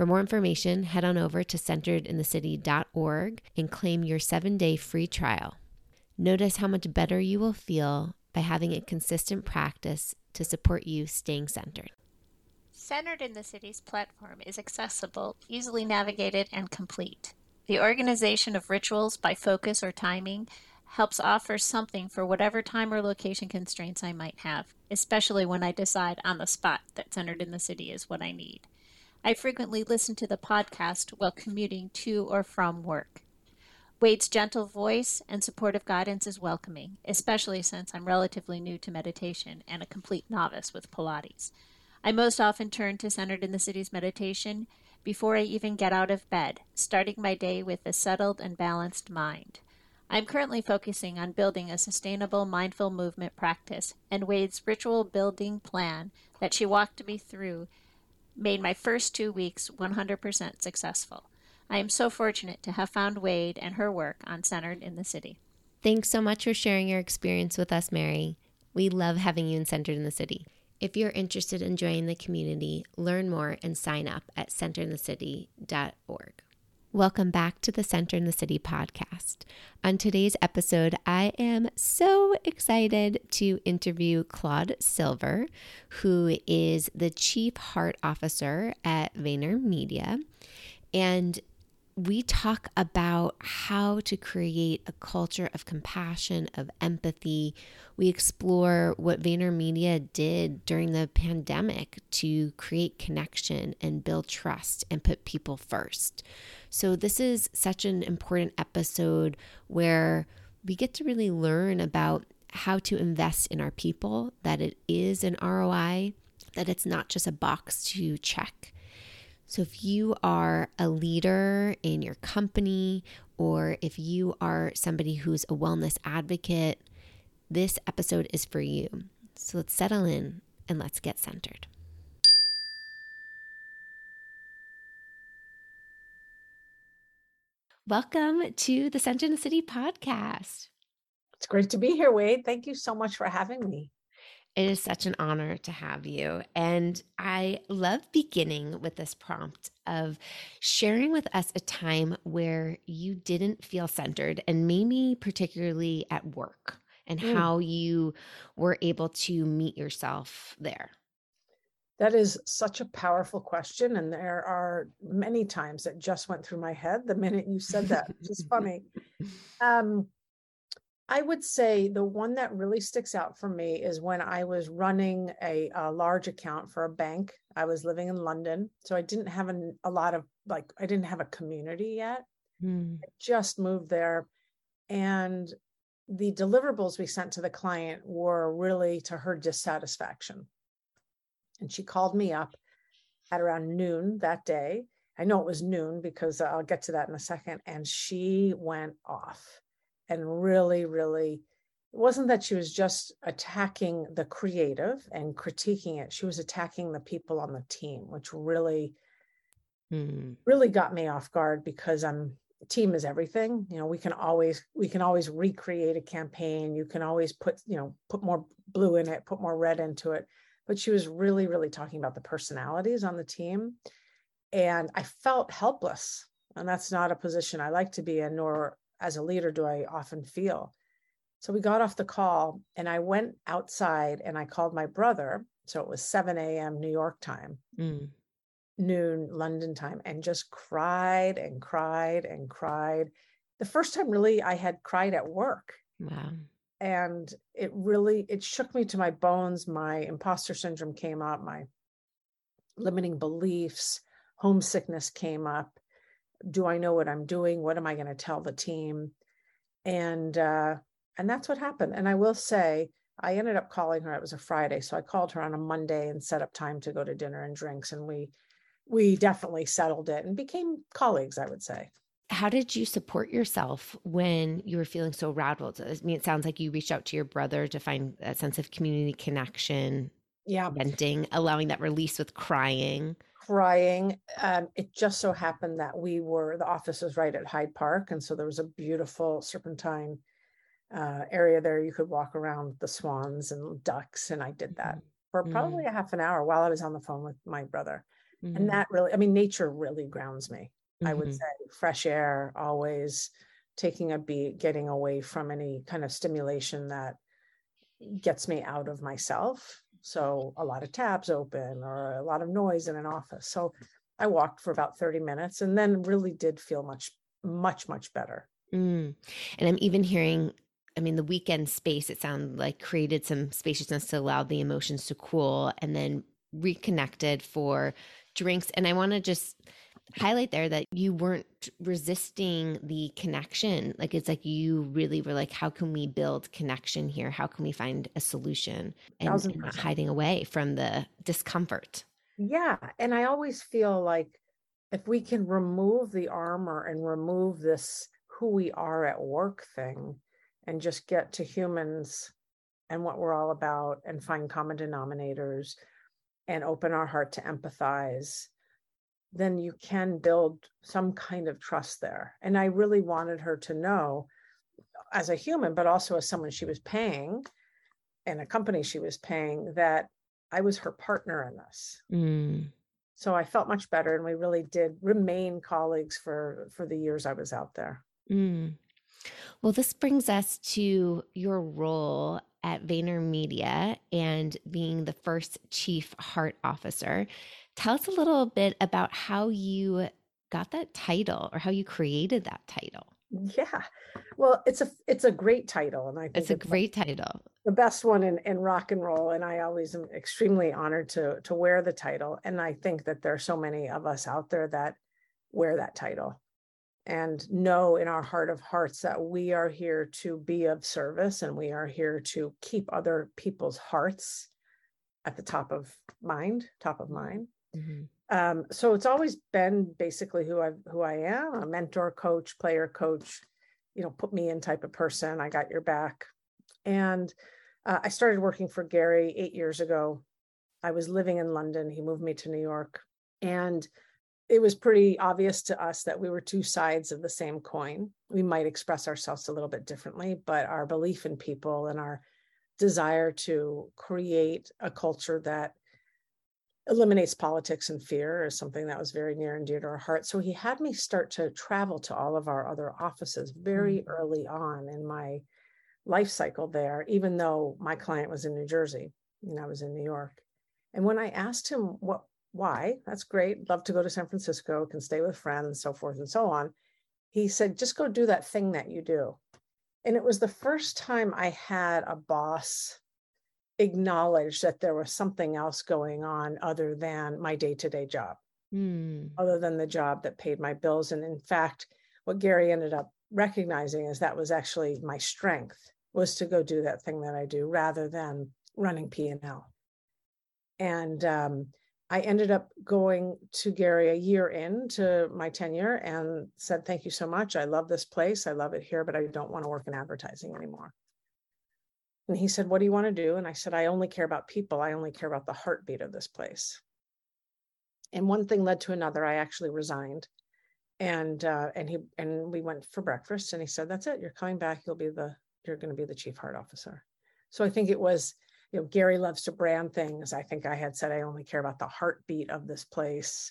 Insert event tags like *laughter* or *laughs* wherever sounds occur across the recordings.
For more information, head on over to centeredinthecity.org and claim your seven day free trial. Notice how much better you will feel by having a consistent practice to support you staying centered. Centered in the City's platform is accessible, easily navigated, and complete. The organization of rituals by focus or timing helps offer something for whatever time or location constraints I might have, especially when I decide on the spot that Centered in the City is what I need. I frequently listen to the podcast while commuting to or from work. Wade's gentle voice and supportive guidance is welcoming, especially since I'm relatively new to meditation and a complete novice with Pilates. I most often turn to Centered in the City's meditation before I even get out of bed, starting my day with a settled and balanced mind. I'm currently focusing on building a sustainable mindful movement practice, and Wade's ritual building plan that she walked me through made my first two weeks 100% successful. I am so fortunate to have found Wade and her work on Centered in the City. Thanks so much for sharing your experience with us, Mary. We love having you in Centered in the City. If you're interested in joining the community, learn more and sign up at centerinthecity.org. Welcome back to the Center in the City podcast. On today's episode, I am so excited to interview Claude Silver, who is the Chief Heart Officer at VaynerMedia. And we talk about how to create a culture of compassion, of empathy. We explore what VaynerMedia did during the pandemic to create connection and build trust and put people first. So, this is such an important episode where we get to really learn about how to invest in our people, that it is an ROI, that it's not just a box to check so, if you are a leader in your company, or if you are somebody who's a wellness advocate, this episode is for you. So, let's settle in and let's get centered. Welcome to the Center in the City podcast. It's great to be here, Wade. Thank you so much for having me. It is such an honor to have you. And I love beginning with this prompt of sharing with us a time where you didn't feel centered, and maybe particularly at work, and mm. how you were able to meet yourself there. That is such a powerful question. And there are many times that just went through my head the minute you said that, which is *laughs* funny. Um, I would say the one that really sticks out for me is when I was running a, a large account for a bank. I was living in London, so I didn't have an, a lot of like I didn't have a community yet. Mm. I just moved there, and the deliverables we sent to the client were really to her dissatisfaction. And she called me up at around noon that day. I know it was noon because I'll get to that in a second. And she went off and really, really, it wasn't that she was just attacking the creative and critiquing it. She was attacking the people on the team, which really, mm. really got me off guard because I'm team is everything. You know we can always we can always recreate a campaign. You can always put you know put more blue in it put more red into it. But she was really really talking about the personalities on the team. And i felt helpless. And that's not a position i like to be in nor as a leader do I often feel. So we got off the call and I went outside and I called my brother. So it was 7 a.m. New York time. Mm. noon London time and just cried and cried and cried. The first time really I had cried at work. Wow. And it really it shook me to my bones. My imposter syndrome came up, my limiting beliefs, homesickness came up. Do I know what I'm doing? What am I going to tell the team? And uh and that's what happened. And I will say I ended up calling her. It was a Friday, so I called her on a Monday and set up time to go to dinner and drinks, and we we definitely settled it and became colleagues. I would say. How did you support yourself when you were feeling so rattled? I mean, it sounds like you reached out to your brother to find that sense of community connection. Yeah, venting, allowing that release with crying crying. Um, it just so happened that we were the office was right at Hyde Park, and so there was a beautiful serpentine uh, area there you could walk around the swans and ducks and i did that mm-hmm. for probably mm-hmm. a half an hour while i was on the phone with my brother mm-hmm. and that really i mean nature really grounds me i would mm-hmm. say fresh air always taking a beat getting away from any kind of stimulation that gets me out of myself so a lot of tabs open or a lot of noise in an office so i walked for about 30 minutes and then really did feel much much much better Mm. And I'm even hearing I mean, the weekend space, it sounded like created some spaciousness to allow the emotions to cool and then reconnected for drinks. And I want to just highlight there that you weren't resisting the connection. Like it's like you really were like, how can we build connection here? How can we find a solution and, and not hiding away from the discomfort? Yeah. And I always feel like if we can remove the armor and remove this who we are at work thing, and just get to humans and what we're all about and find common denominators and open our heart to empathize, then you can build some kind of trust there. And I really wanted her to know as a human, but also as someone she was paying and a company she was paying that I was her partner in this. Mm. So I felt much better and we really did remain colleagues for for the years I was out there. Mm. Well, this brings us to your role at VaynerMedia and being the first chief heart officer. Tell us a little bit about how you got that title or how you created that title. Yeah. Well, it's a it's a great title and I think it's a it's great title. The best one in, in rock and roll. And I always am extremely honored to to wear the title. And I think that there are so many of us out there that wear that title and know in our heart of hearts that we are here to be of service and we are here to keep other people's hearts at the top of mind, top of mind. Mm-hmm. Um, so it's always been basically who I who I am, a mentor, coach, player, coach. You know, put me in type of person. I got your back, and uh, I started working for Gary eight years ago. I was living in London. He moved me to New York, and it was pretty obvious to us that we were two sides of the same coin. We might express ourselves a little bit differently, but our belief in people and our desire to create a culture that eliminates politics and fear is something that was very near and dear to our heart. So he had me start to travel to all of our other offices very mm-hmm. early on in my life cycle there, even though my client was in New Jersey and I was in New York. And when I asked him what why? That's great. Love to go to San Francisco, can stay with friends, so forth and so on. He said, just go do that thing that you do. And it was the first time I had a boss acknowledge that there was something else going on other than my day to day job, mm. other than the job that paid my bills. And in fact, what Gary ended up recognizing is that was actually my strength was to go do that thing that I do rather than running P and L. And um, I ended up going to Gary a year into my tenure and said, Thank you so much. I love this place. I love it here, but I don't want to work in advertising anymore. And he said, What do you want to do? And I said, I only care about people. I only care about the heartbeat of this place. And one thing led to another. I actually resigned. And uh, and he and we went for breakfast and he said, That's it. You're coming back. You'll be the you're going to be the chief heart officer. So I think it was you know, Gary loves to brand things. I think I had said I only care about the heartbeat of this place.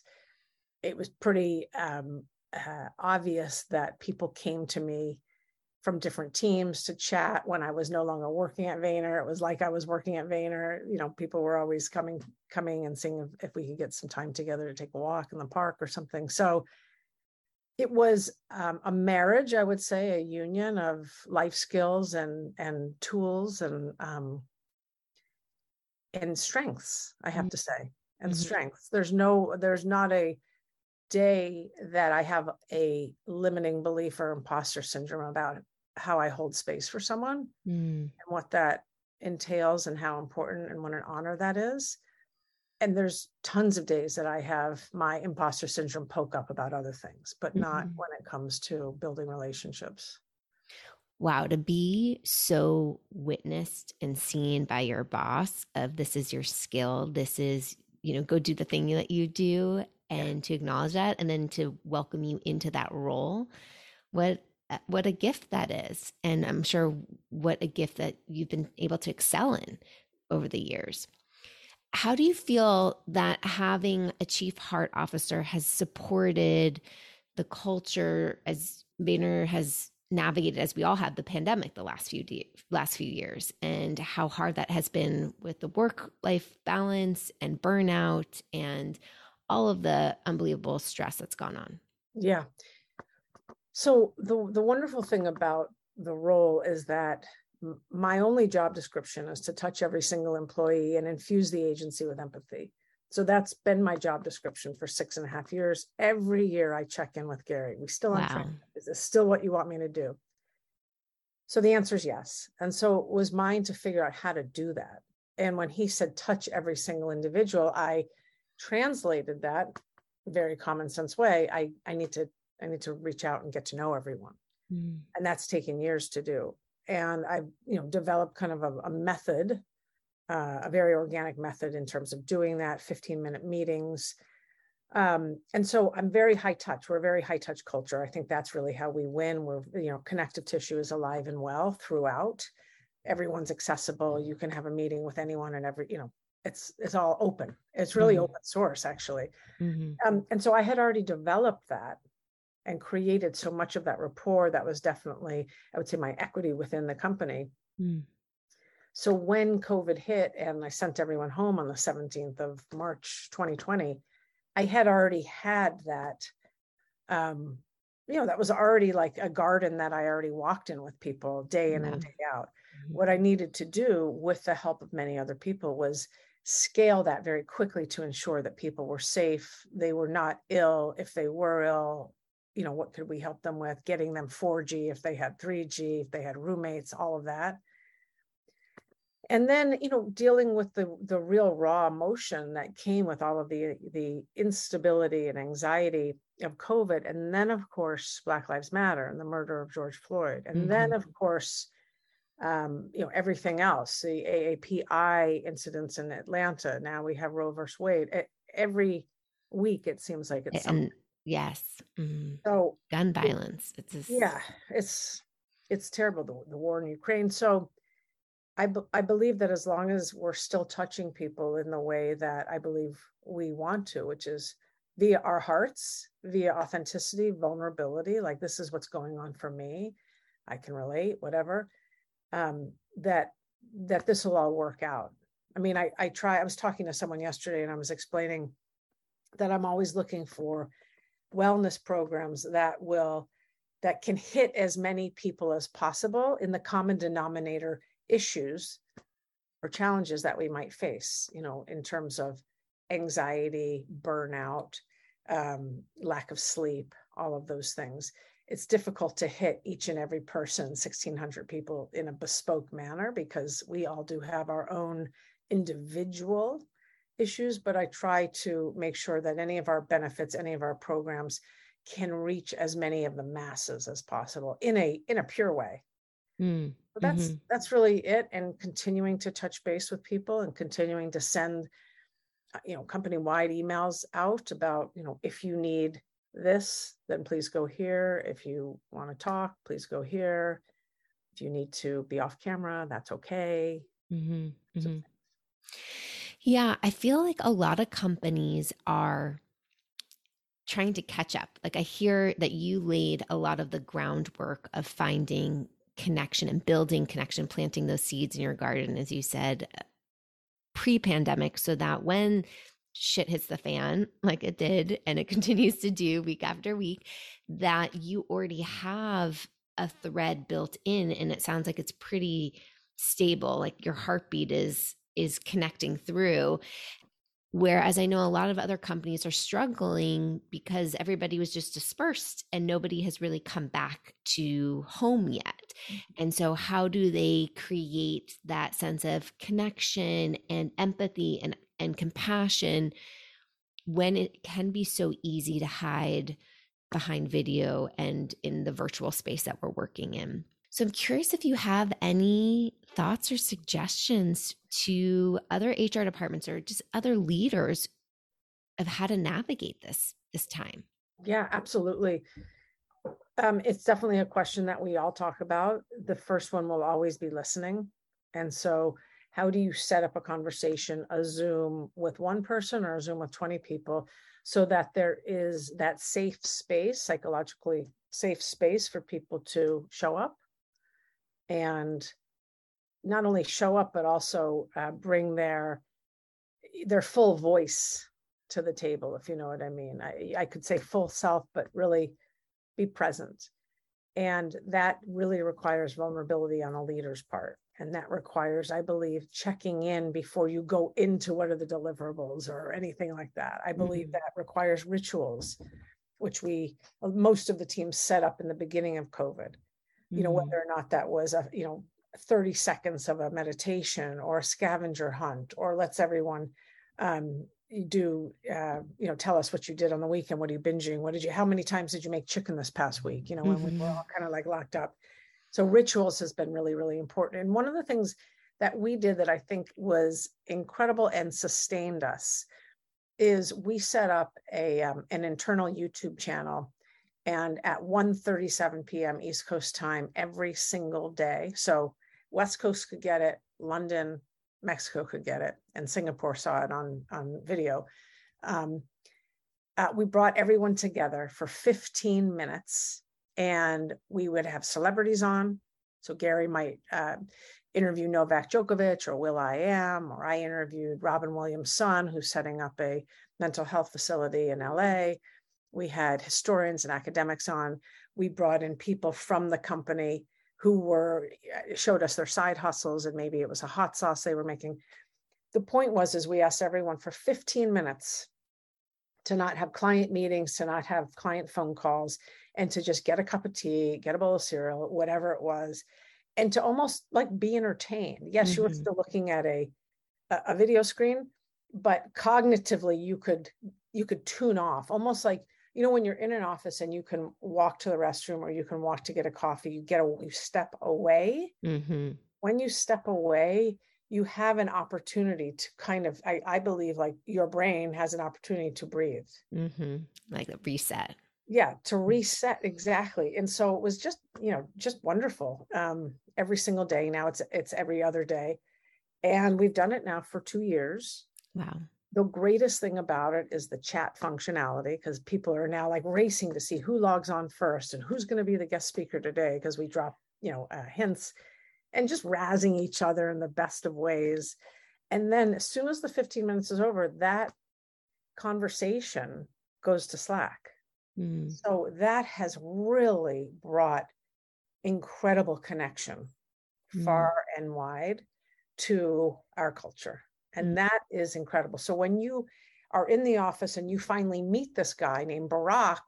It was pretty um, uh, obvious that people came to me from different teams to chat when I was no longer working at Vayner. It was like I was working at Vayner. You know, people were always coming, coming and seeing if, if we could get some time together to take a walk in the park or something. So it was um, a marriage, I would say, a union of life skills and and tools and um, and strengths. I have mm-hmm. to say, and mm-hmm. strengths. There's no, there's not a day that I have a limiting belief or imposter syndrome about how I hold space for someone mm. and what that entails and how important and what an honor that is. And there's tons of days that I have my imposter syndrome poke up about other things, but mm-hmm. not when it comes to building relationships. Wow, to be so witnessed and seen by your boss of this is your skill, this is, you know, go do the thing that you do and yeah. to acknowledge that and then to welcome you into that role what Uh, what a gift that is and i'm sure what a gift that you've been able to excel in over the years how do you feel that having a chief heart officer has supported the culture as Vayner has navigated as we all have the pandemic the last few de- last few years and how hard that has been with the work life balance and burnout and all of the unbelievable stress that's gone on. Yeah. So the the wonderful thing about the role is that my only job description is to touch every single employee and infuse the agency with empathy. So that's been my job description for six and a half years. Every year I check in with Gary. We still on track. Is this still what you want me to do? So the answer is yes. And so it was mine to figure out how to do that. And when he said touch every single individual, I translated that very common sense way i i need to i need to reach out and get to know everyone. Mm. and that's taken years to do. And i've you know developed kind of a, a method uh, a very organic method in terms of doing that 15 minute meetings. Um, and so i'm very high touch. We're a very high touch culture. I think that's really how we win. We're you know connective tissue is alive and well throughout. Everyone's accessible. You can have a meeting with anyone and every you know it's it's all open. It's really mm-hmm. open source actually. Mm-hmm. um, and so i had already developed that and created so much of that rapport that was definitely i would say my equity within the company mm. so when covid hit and i sent everyone home on the 17th of march 2020 i had already had that um, you know that was already like a garden that i already walked in with people day in and day out mm-hmm. what i needed to do with the help of many other people was scale that very quickly to ensure that people were safe they were not ill if they were ill you know what could we help them with? Getting them 4g if they had 3g if they had roommates all of that. And then you know dealing with the the real raw emotion that came with all of the the instability and anxiety of covid. And then of course black lives matter and the murder of george floyd. And mm-hmm. then of course um, you know everything else the aapi incidents in atlanta. Now we have roe versus wade. Every week it seems like it's and, yes mm-hmm. so gun violence it's yeah it's it's terrible the, the war in ukraine so I, I believe that as long as we're still touching people in the way that I believe we want to, which is via our hearts, via authenticity, vulnerability, like this is what's going on for me. I can relate, whatever um, that that this will all work out. I mean, I, I try. I was talking to someone yesterday, and I was explaining that I'm always looking for wellness programs that will that can hit as many people as possible in the common denominator issues or challenges that we might face. You know, in terms of anxiety, burnout, um, lack of sleep, all of those things it's difficult to hit each and every person 1600 people in a bespoke manner because we all do have our own individual issues but i try to make sure that any of our benefits any of our programs can reach as many of the masses as possible in a in a pure way mm. that's mm-hmm. that's really it and continuing to touch base with people and continuing to send uh, you know company wide emails out about you know if you need this, then please go here. If you want to talk, please go here. If you need to be off camera, that's okay. Mm-hmm. Mm-hmm. Yeah, I feel like a lot of companies are trying to catch up. Like I hear that you laid a lot of the groundwork of finding connection and building connection, planting those seeds in your garden, as you said, uh, pre pandemic, so that when shit hits the fan *laughs* like it did and it *laughs* continues to do week after week, that you already have a thread built in and it sounds like it's pretty stable like your heartbeat is is connecting through Whereas I know a lot of other companies are struggling because everybody was just dispersed and nobody has really come back to home yet. Mm-hmm. And so, how do they create that sense of connection and empathy and, and compassion when it can be so easy to hide behind video and in the virtual space that we're working in? So I'm curious if you have any thoughts or suggestions to other HR departments or just other leaders of how to navigate this this time. Yeah, absolutely. Um, it's definitely a question that we all talk about. The first one will always be listening. And so, how do you set up a conversation, a Zoom with one person or a Zoom with 20 people, so that there is that safe space, psychologically safe space for people to show up and not only show up but also uh, bring their their full voice to the table if you know what i mean. I, I could say full self but really be present. And that really requires vulnerability on a leader's part. And that requires i believe checking in before you go into what are the deliverables or anything like that. I believe mm-hmm. that requires rituals which we most of the teams set up in the beginning of covid you know, mm-hmm. whether or not that was a, you know, 30 seconds of a meditation or a scavenger hunt, or let's everyone um, do, uh, you know, tell us what you did on the weekend. What are you binging? What did you, how many times did you make chicken this past week? You know, when mm-hmm. we were mm-hmm. all kind of like locked up. So rituals has been really, really important. And one of the things that we did that I think was incredible and sustained us is we set up a um, an internal YouTube channel and at 1.37 p.m east coast time every single day. So west coast could get it london mexico could get it and singapore saw it on on video. Um, uh, we brought everyone together for 15 minutes and we would have celebrities on. So gary might uh, interview novak djokovic or Will I Am, or i interviewed robin williams son who's setting up a mental health facility in la we had historians and academics on. We brought in people from the company who were uh, showed us their side hustles and maybe it was a hot sauce they were making. The point was is we asked everyone for 15 minutes to not have client meetings, to not have client phone calls, and to just get a cup of tea, get a bowl of cereal, whatever it was, and to almost like be entertained. Yes, mm-hmm. you were still looking at a a video screen, but cognitively you could you could tune off, almost like you know when you're in an office and you can walk to the restroom or you can walk to get a coffee you get a you step away. Mm-hmm. when you step away you have an opportunity to kind of I, I believe like your brain has an opportunity to breathe. Mm-hmm. like a reset. Yeah to reset exactly. And so it was just you know just wonderful. Um every single day. Now it's it's every other day. And we've done it now for two years. Wow the greatest thing about it is the chat functionality because people are now like racing to see who logs on first and who's going to be the guest speaker today because we drop you know uh, hints and just razzing each other in the best of ways and then as soon as the 15 minutes is over that conversation goes to slack mm. so that has really brought incredible connection mm. far and wide to our culture and that is incredible. So when you are in the office and you finally meet this guy named Barack,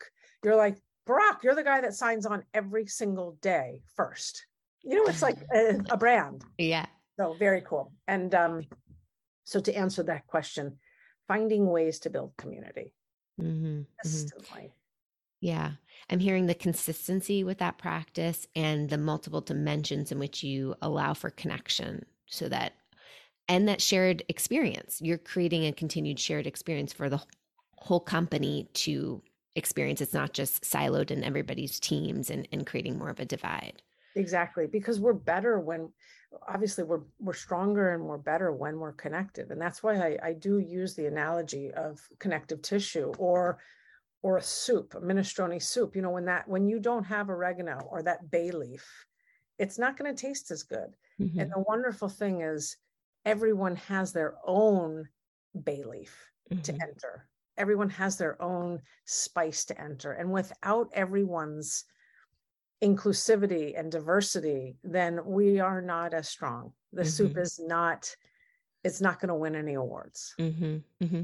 you're like, Barack, you're the guy that signs on every single day first. You know, it's like *laughs* a, a brand. Yeah. So very cool. And um, so to answer that question, finding ways to build community. Mm-hmm. Mm-hmm. Yeah. I'm hearing the consistency with that practice and the multiple dimensions in which you allow for connection so that and that shared experience. You're creating a continued shared experience for the whole company to experience. It's not just siloed in everybody's teams and, and creating more of a divide. Exactly. Because we're better when obviously we're we're stronger and we're better when we're connected. And that's why I, I do use the analogy of connective tissue or or a soup, a minestrone soup, you know, when that when you don't have oregano or that bay leaf, it's not going to taste as good. Mm-hmm. And the wonderful thing is everyone has their own bay leaf mm-hmm. to enter. Everyone has their own spice to enter. And without everyone's inclusivity and diversity, then we are not as strong. The mm-hmm. soup is not, it's not going to win any awards. Mm-hmm. Mm-hmm.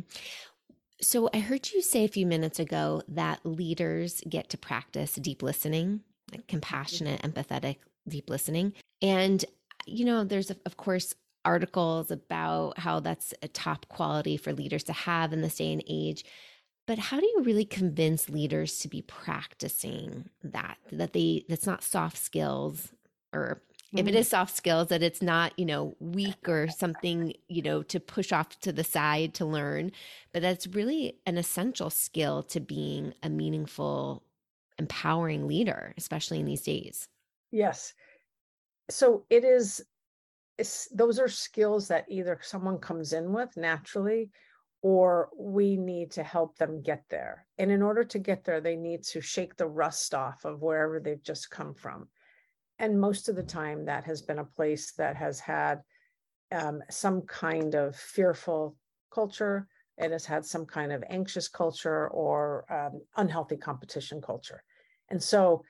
So I heard you say a few minutes ago that leaders get to practice deep listening, like mm-hmm. compassionate, empathetic, deep listening. And, you know, there's, of course, articles about how that's a top quality for leaders to have in this day and age. But how do you really convince leaders to be practicing that? That they that's not soft skills or if it mm-hmm. is soft skills that it's not you know weak or something you know to push off to the side to learn but that's really an essential skill to being a meaningful empowering leader especially in these days yes so it is those are skills that either someone comes in with naturally or we need to help them get there. And in order to get there, they need to shake the rust off of wherever they've just come from. And most of the time, that has been a place that has had um, some kind of fearful culture. It has had some kind of anxious culture or um, unhealthy competition culture. And so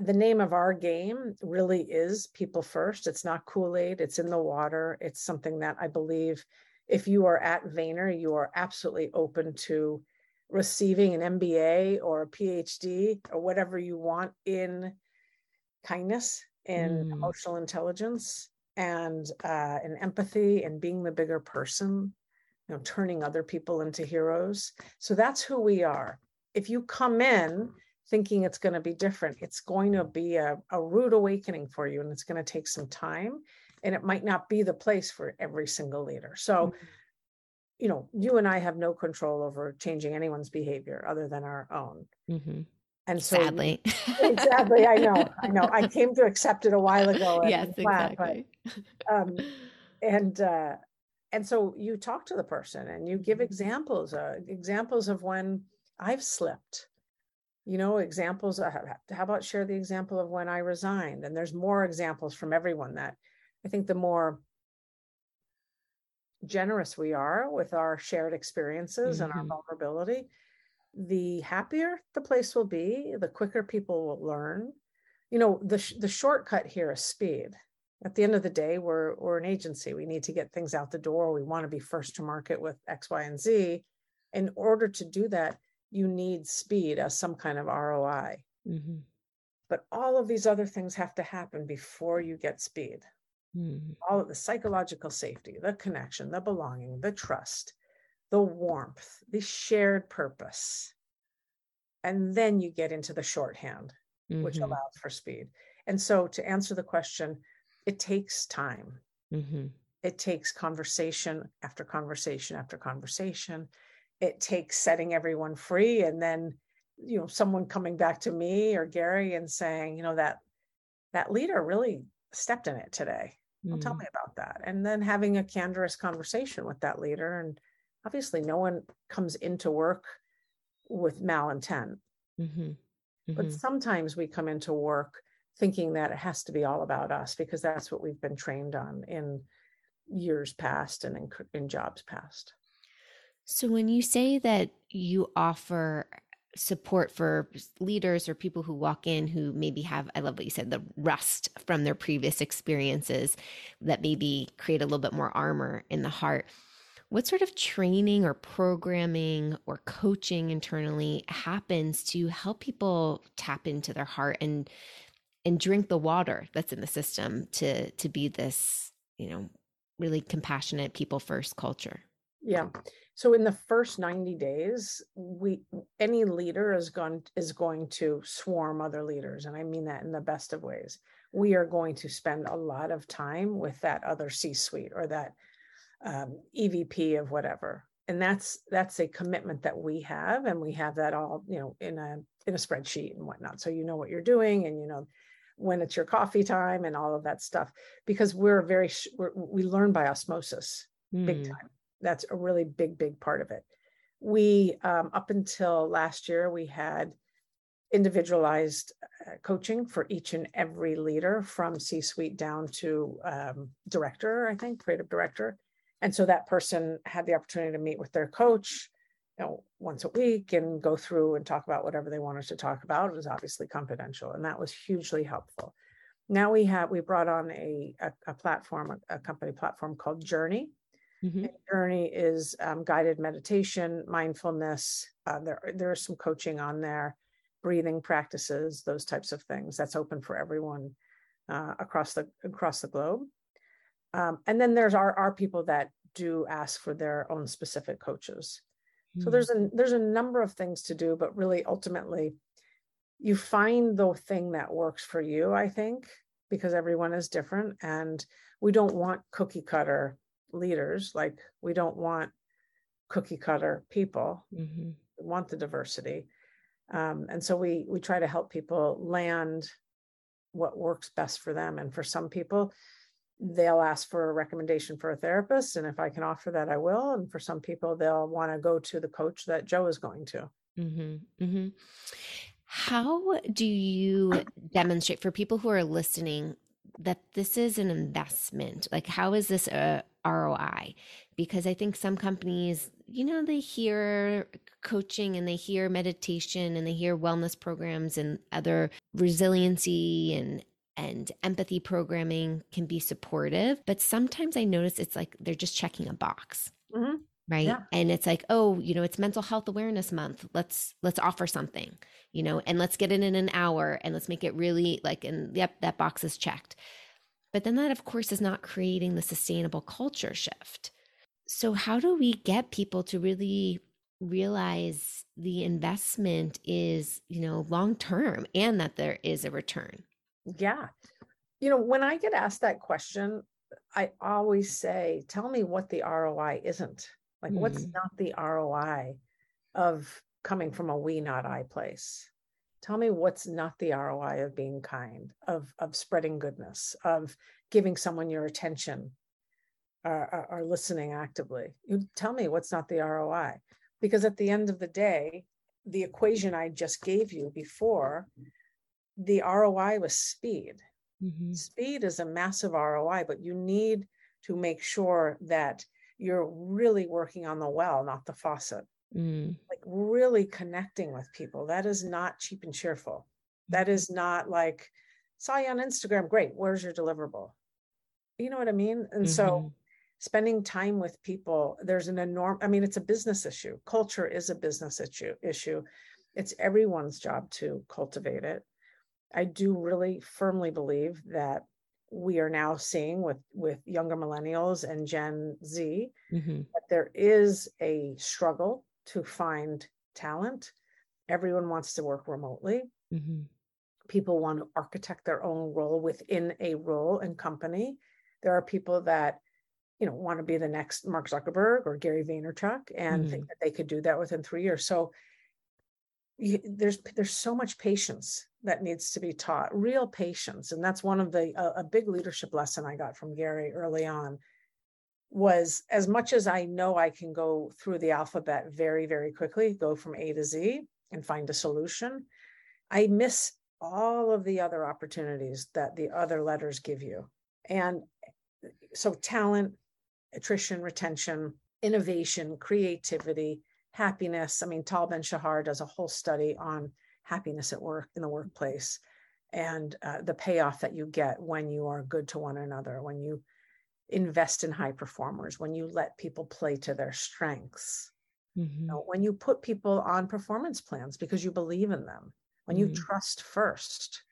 the name of our game really is people first. It's not Kool Aid, it's in the water. It's something that I believe if you are at Vayner, you are absolutely open to receiving an MBA or a PhD or whatever you want in kindness and mm. emotional intelligence and uh, and empathy and being the bigger person, you know, turning other people into heroes. So that's who we are. If you come in thinking it's going to be different, it's going to be a, a rude awakening for you and it's going to take some time and it might not be the place for every single leader. So, mm-hmm. you know, you and I have no control over changing anyone's behavior other than our own. Mm-hmm. And so, sadly, sadly, I know, *laughs* I know, I came to accept it a while ago. yes, flat, exactly. But, um, *laughs* and uh, and so you talk to the person and you give mm-hmm. examples, uh, examples of when I've slipped you know examples uh, how about share the example of when i resigned? And there's more examples from everyone that i think the more generous we are with our shared experiences mm-hmm. and our mm-hmm. vulnerability the happier the place will be the quicker people will learn. You know the the shortcut here is speed. At the end of the day we're we're an agency. We need to get things out the door. We want to be first to market with x y and z. In order to do that you need speed as some kind of ROI. Mm-hmm. But all of these other things have to happen before you get speed. Mm-hmm. All of the psychological safety, the connection, the belonging, the trust, the warmth, the shared purpose. And then you get into the shorthand, mm-hmm. which allows for speed. And so, to answer the question, it takes time. Mm-hmm. It takes conversation after conversation after conversation it takes setting everyone free and then you know someone coming back to me or gary and saying you know that that leader really stepped in it today well, tell mm. me about that and then having a candorous conversation with that leader and obviously no one comes into work with malintent mm-hmm. Mm-hmm. but sometimes we come into work thinking that it has to be all about us because that's what we've been trained on in years past and in, in jobs past so, when you say that you offer support for leaders or people who walk in who maybe have, I love what you said, the rust from their previous experiences that maybe create a little bit more armor in the heart, what sort of training or programming or coaching internally happens to help people tap into their heart and and drink the water that's in the system to to be this you know really compassionate people first culture yeah so in the first 90 days, we any leader is going is going to swarm other leaders, and I mean that in the best of ways. We are going to spend a lot of time with that other C-suite or that um, EVP of whatever, and that's that's a commitment that we have, and we have that all you know in a in a spreadsheet and whatnot. So you know what you're doing, and you know when it's your coffee time and all of that stuff because we're very we're, we learn by osmosis mm. big time that's a really big, big part of it. we um, up until last year we had individualized uh, coaching for each and every leader from c suite down to um, director i think creative director. And so that person had the opportunity to meet with their coach you know once a week and go through and talk about whatever they wanted to talk about. It was obviously confidential and that was hugely helpful. Now we have we brought on a a, a platform a, a, company platform called journey mm-hmm. journey is um, guided meditation mindfulness uh, there there's some coaching on there breathing practices those types of things that's open for everyone uh, across the across the globe um, and then there's our, our people that do ask for their own specific coaches mm-hmm. so there's a there's a number of things to do but really ultimately you find the thing that works for you i think because everyone is different and we don't want cookie cutter leaders like we don't want cookie cutter people mm-hmm. we want the diversity um, and so we we try to help people land what works best for them and for some people they'll ask for a recommendation for a therapist and if i can offer that i will and for some people they'll want to go to the coach that joe is going to mm-hmm, mm-hmm. How do you demonstrate for people who are listening that this is an investment? Like, how is this a ROI? Because I think some companies, you know, they hear coaching and they hear meditation and they hear wellness programs and other resiliency and and empathy programming can be supportive, but sometimes I notice it's like they're just checking a box. Mm-hmm right yeah. and it's like oh you know it's mental health awareness month let's let's offer something you know and let's get it in an hour and let's make it really like and yep that box is checked but then that of course is not creating the sustainable culture shift so how do we get people to really realize the investment is you know long term and that there is a return yeah you know when i get asked that question I always say, tell me what the ROI isn't. Like, mm-hmm. what's not the ROI of coming from a we, not I place? Tell me what's not the ROI of being kind, of of spreading goodness, of giving someone your attention, or, or, or listening actively. You tell me what's not the ROI, because at the end of the day, the equation I just gave you before, the ROI was speed. Mm-hmm. Speed is a massive ROI, but you need to make sure that you're really working on the well, not the faucet. Mm. Like really connecting with people. That is not cheap and cheerful. That mm-hmm. not like, saw you on Instagram. Great. Where's your deliverable? You know what I mean? And mm-hmm. so spending time with people, there's an enormous, I mean, it's a business issue. Culture is a business issue issue. It's everyone's job to cultivate it. I do really firmly believe that we are now seeing with with younger millennials and gen z mm-hmm. that there is a struggle to find talent. Everyone wants to work remotely. Mm-hmm. people want to architect their own role within a role and company. There are people that you know want to be the next mark zuckerberg or gary vaynerchuk and mm-hmm. think that they could do that within three years. So you, there's there's so much patience that needs to be taught real patience. And that's one of the a, a big leadership lesson i got from gary early on was as much as i know i can go through the alphabet very very quickly go from a to z and find a solution i miss all of the other opportunities that the other letters give you. And so talent attrition retention innovation creativity happiness. I mean tal ben shahar does a whole study on happiness at work in the workplace and uh, the payoff that you get when you are good to one another when you invest in high performers when you let people play to their strengths mm-hmm. you know, when you put people on performance plans because you believe in them when you mm-hmm. trust first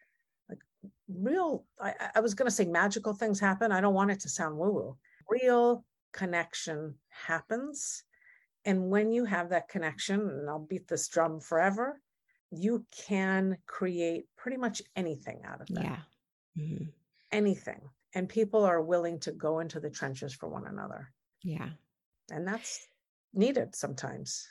like real i, I was going to say magical things happen i don't want it to sound woo woo real connection happens and when you have that connection and i'll beat this drum forever you can create pretty much anything out of that. Yeah. Mm-hmm. Anything. And people are willing to go into the trenches for one another. Yeah. And that's needed sometimes.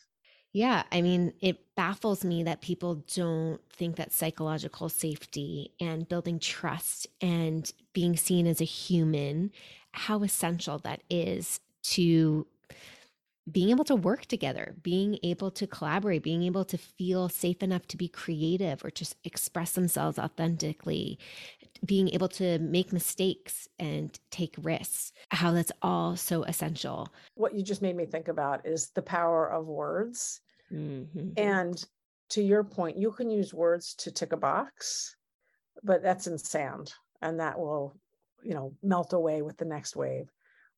Yeah. I mean, it baffles me that people don't think that psychological safety and building trust and being seen as a human, how essential that is to being able to work together, being able to collaborate, being able to feel safe enough to be creative or just express themselves authentically, being able to make mistakes and take risks, how that's all so essential. What you just made me think about is the power of words. Mm-hmm. And to your point, you can use words to tick a box, but that's in sand and that will, you know, melt away with the next wave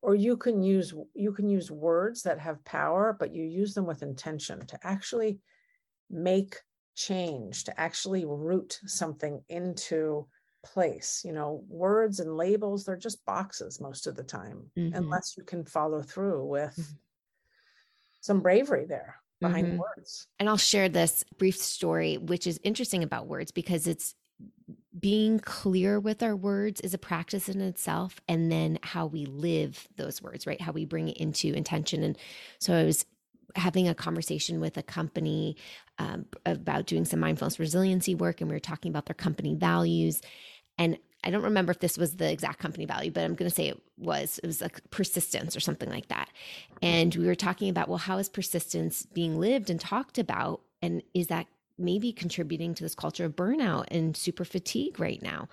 or you can use you can use words that have power but you use them with intention to actually make change to actually root something into place you know words and labels they're just boxes most of the time mm-hmm. unless you can follow through with mm-hmm. some bravery there behind mm-hmm. words and i'll share this brief story which is interesting about words because it's being clear with our words is a practice in itself and then how we live those words right? How we bring it into intention. And so i was having a conversation with a company um, about doing some mindfulness resiliency work and we were talking about their company values. And i don't remember if this was the exact company value but i'm going to say it was it was like persistence or something like that. And we were talking about well how is persistence being lived and talked about? And is that maybe contributing to this culture of burnout and super fatigue right now.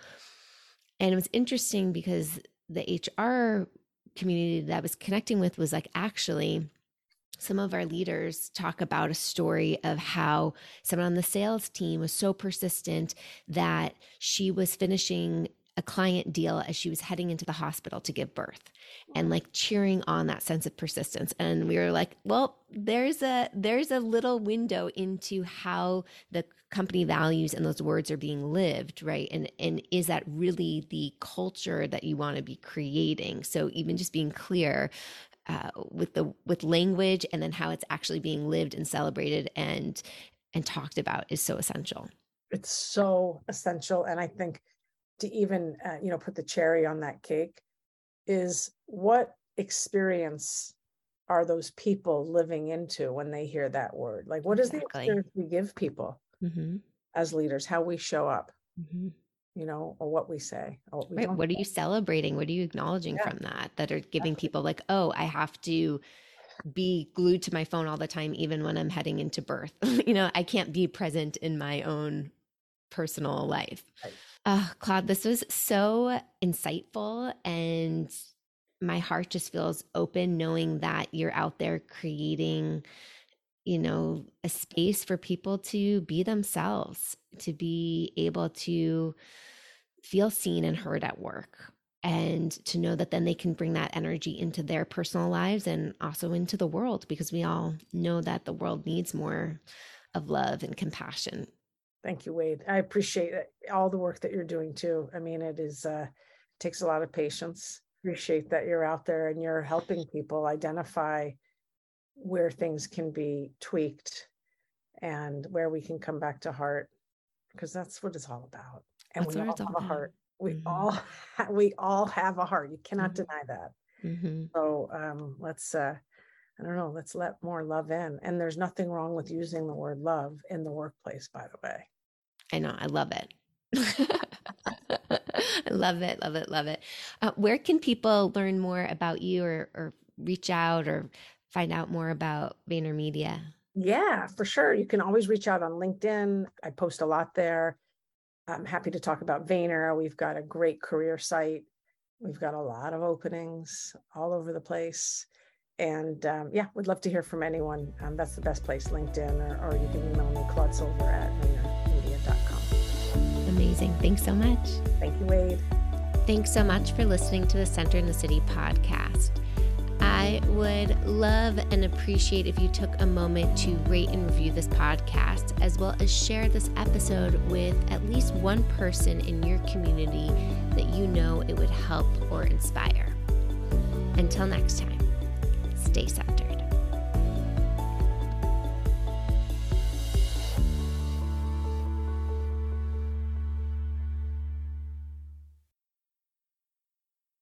And it was interesting because the HR community that I was connecting with was like, actually, some of our leaders talk about a story of how someone on the sales team was so persistent that she was finishing a client deal as she was heading into the hospital to give birth and like cheering on that sense of persistence. And we were like well there's a there's a little window into how the company values and those words are being lived right? And and is that really the culture that you want to be creating? So even just being clear uh, with the with language and then how it's actually being lived and celebrated and and talked about is so essential. It's so essential and i think to even uh, you know put the cherry on that cake is what experience are those people living into when they hear that word like what exactly. is the experience we give people mm-hmm. as leaders how we show up mm-hmm. you know or what we say or what, we right. what are you celebrating what are you acknowledging yeah. from that that are giving people like oh i have to be glued to my phone all the time even when i'm heading into birth *laughs* you know i can't be present in my own personal life right. Oh, Claude, this was so insightful. And my heart just feels open knowing that you're out there creating, you know, a space for people to be themselves, to be able to feel seen and heard at work. And to know that then they can bring that energy into their personal lives and also into the world, because we all know that the world needs more of love and compassion Thank you, Wade. I appreciate all the work that you're doing too. I mean, it is uh, takes a lot of patience. Appreciate that you're out there and you're helping people identify where things can be tweaked and where we can come back to heart because that's what it's all about. And that's we all have a heart. We mm-hmm. all we all have a heart. You cannot mm-hmm. deny that. Mm-hmm. So um, let's uh, I don't know, let's let more love in. And there's nothing wrong with using the word love in the workplace, by the way. I know. I love it. I *laughs* *laughs* love it. Love it. Love it. Uh, where can people learn more about you or, or reach out or find out more about VaynerMedia? Yeah, for sure. You can always reach out on LinkedIn. I post a lot there. I'm happy to talk about Vayner. We've got a great career site. We've got a lot of openings all over the place. And um, yeah, would love to hear from anyone. Um, that's the best place, LinkedIn, or, or you can email me, Claude Silver at Vayner amazing. Thanks so much. Thank you, Wade. Thanks so much for listening to the Center in the City podcast. I would love and appreciate if you took a moment to rate and review this podcast, as well as share this episode with at least one person in your community that you know it would help or inspire. Until next time, stay centered.